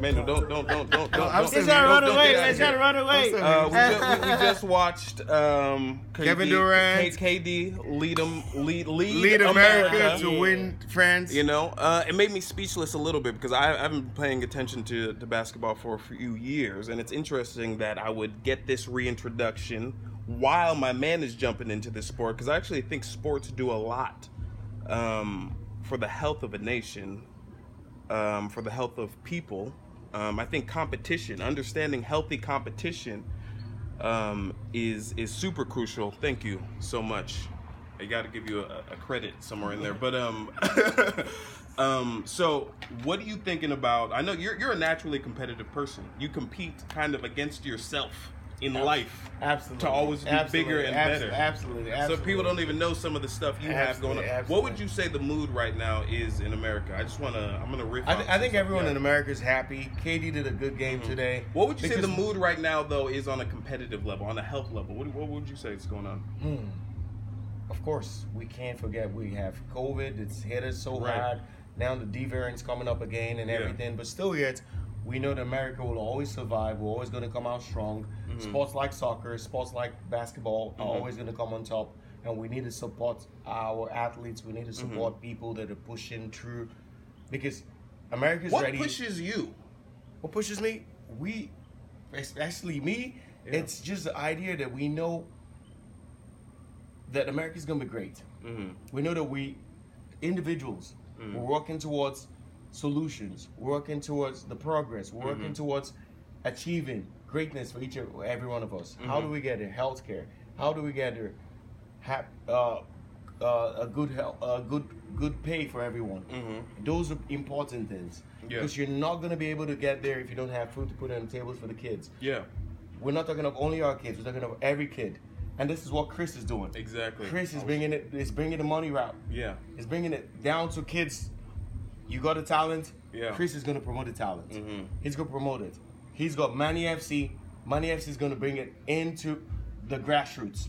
Manuel, don't, don't, don't, don't, don't. I'm don't- trying to run away. get out I'm of trying to run away. Uh, we, just, we, we just watched um, KD, Kevin Durant. KD lead them, lead, lead, Lead America to win France. You know, uh, it made me speechless a little bit because I, I've been paying attention to, to basketball for a few years, and it's interesting that I would get this reintroduction while my man is jumping into this sport because I actually think sports do a lot um, for the health of a nation, um, for the health of people. Um, I think competition, understanding healthy competition, um, is is super crucial. Thank you so much. I got to give you a, a credit somewhere in there. But um, um, so what are you thinking about? I know you're you're a naturally competitive person. You compete kind of against yourself in life. Absolutely. To always be Absolutely. bigger and Abs- better. Absolutely. So absolutely. people don't even know some of the stuff you have going on. Absolutely, What would you say the mood right now is in America? I just want to. I'm gonna riff. I, th- I think everyone yeah. in America is happy. KD did a good game today. What would you say the mood right now though is on a competitive level, on a health level? What, what would you say is going on? Hmm. Of course, we can't forget we have COVID. It's hit us so Right. hard. Now the D variant's coming up again and Yeah. everything. But still, yet we know that America will always survive. We're always going to come out strong. Mm-hmm. Sports like soccer, sports like basketball are always going to come on top. And we need to support our athletes. We need to Mm-hmm. support people that are pushing through, because America's What ready. What pushes you? What pushes me? We, especially me, Yeah. it's just the idea that we know that America's gonna be great. Mm-hmm. We know that we, individuals, we're working towards solutions. Working towards the progress. We're working towards achieving greatness for each and every one of us. How do we get there? Healthcare. How do we get there? Hap, uh, uh, a good health, a good good pay for everyone. Those are important things Yeah. because you're not gonna be able to get there if you don't have food to put on the tables for the kids. Yeah, We're not talking of only our kids. We're talking of every kid, and this is what Chris is doing. exactly. Chris is bringing it. Is bringing the money route. Yeah, it's bringing it down to kids. You got a talent. Yeah. Chris is gonna promote the talent. Mhm. He's gonna promote it. He's got Money FC. Money FC is gonna bring it into the grassroots.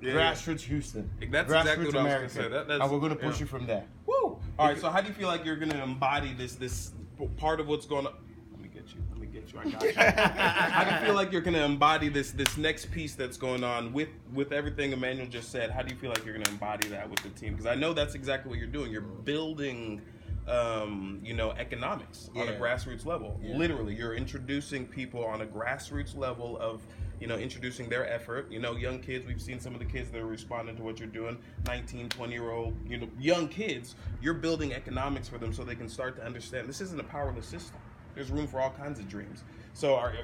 yeah. grassroots Houston. That's grassroots exactly what I was gonna America. say. That- that's- and we're gonna push yeah. it from there. Woo! All right. So how do you feel like you're gonna embody this this part of what's going on? Let me get you. Let me get you. I got you. how do you feel like you're gonna embody this this next piece that's going on with with everything Emmanuel just said? How do you feel like you're gonna embody that with the team? Because I know that's exactly what you're doing. You're building. Um, you know, economics on a grassroots level. Yeah. Literally, you're introducing people on a grassroots level of, you know, introducing their effort. You know, young kids, we've seen some of the kids that are responding to what you're doing, 19, 20 year old, you know, young kids. You're building economics for them so they can start to understand this isn't a powerless system. There's room for all kinds of dreams. So, are,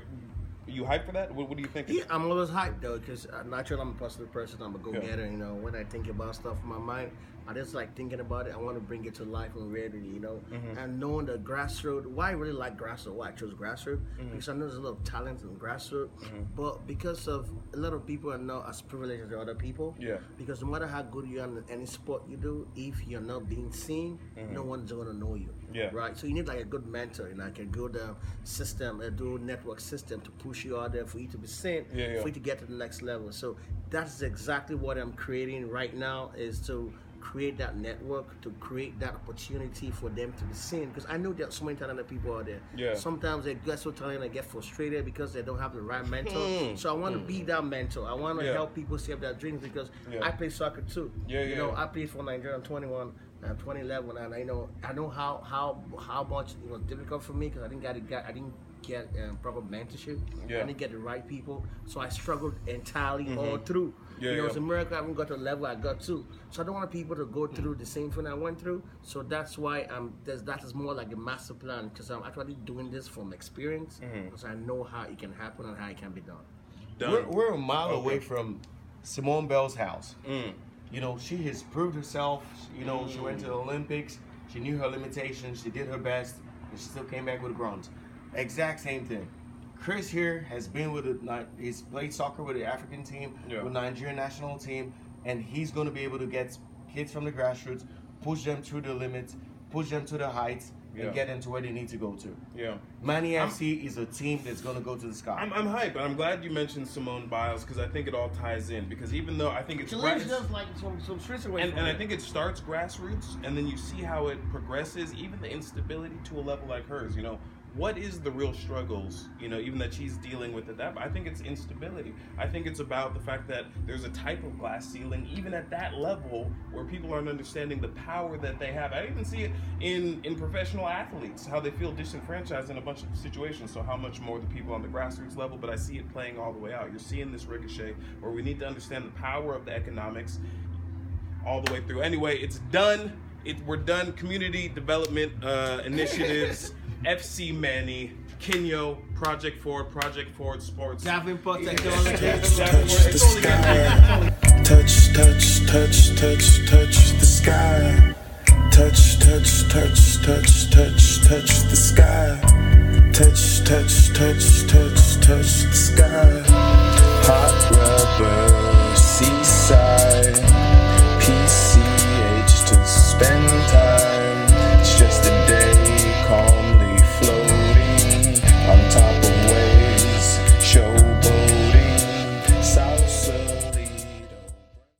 are you hyped for that? What, what do you think? Yeah, I'm always hyped though, because naturally I'm a positive person. I'm a Yeah. go-getter. You know, when I think about stuff in my mind, I just like thinking about it. I want to bring it to life and reality. You know, Mm-hmm. and knowing the grassroots. Why I really like grassroots? Why I chose grassroots? Mm-hmm. Because I know there's a lot of talent in grassroots, but because of a lot of people are not as privileged as other people. Yeah. Because no matter how good you are in any sport you do, if you're not being seen, no one's gonna know you. Mm-hmm. Yeah. Right. So you need like a good mentor, you know, like a good uh, system, a good network system to push you out there for you to be seen, Yeah, yeah. for you to get to the next level. So that's exactly what I'm creating right now is to create that network, to create that opportunity for them to be seen. Because I know there are so many talented people out there. Yeah. Sometimes they get so talented and get frustrated because they don't have the right mentor. Hmm. So I want to be that mentor. I want to Yeah. help people save their dreams because Yeah. I play soccer too. Yeah, You know, yeah. I played for Nigeria in 21 and 2011, and I know I know how how how much it was difficult for me because I didn't get it, I didn't get um, proper mentorship. Yeah. I didn't get the right people, so I struggled entirely all through. Mm-hmm. Yeah, you know, yeah. it's a miracle I haven't got to the level I got to. So I don't want people to go through the same thing I went through. So that's why I'm. There's, that is more like a master plan because I'm actually doing this from experience Mm-hmm. because I know how it can happen and how it can be done. Done. We're, we're a mile Okay. away from Simone Biles' house. Mm. You know, she has proved herself. You know, she went to the Olympics. She knew her limitations. She did her best, and she still came back with a bronze. Exact same thing. Chris here has been with the. He's played soccer with the African team, Yeah. with Nigerian national team, and he's going to be able to get kids from the grassroots, push them through the limits, push them to the heights, Yeah. and get them to where they need to go to. Yeah. Manny I'm- FC is a team that's gonna go to the sky. I'm, I'm hyped, and I'm glad you mentioned Simone Biles because I think it all ties in. Because even though I think it's She gra- lives just like some some streets away and, from and I think it starts grassroots, and then you see how it progresses, even the instability to a level like hers. You know, what is the real struggles? You know, even that she's dealing with it. That I think it's instability. I think it's about the fact that there's a type of glass ceiling, even at that level, where people aren't understanding the power that they have. I even see it in in professional athletes, how they feel disenfranchised in a bunch of situations. So how much more the people on the grassroots level, but I see it playing all the way out. You're seeing this ricochet, where we need to understand the power of the economics all the way through. Anyway, it's done. It, we're done. Community development uh, initiatives, FC Manny, Kinyo, Project Ford, Project Ford Sports. Davenport Yeah. Davenport, it's only sky. Touch, touch, touch, touch, touch the sky. Touch, touch, touch, touch, touch, touch the sky. Touch, touch, touch, touch, touch the sky. Hot rubber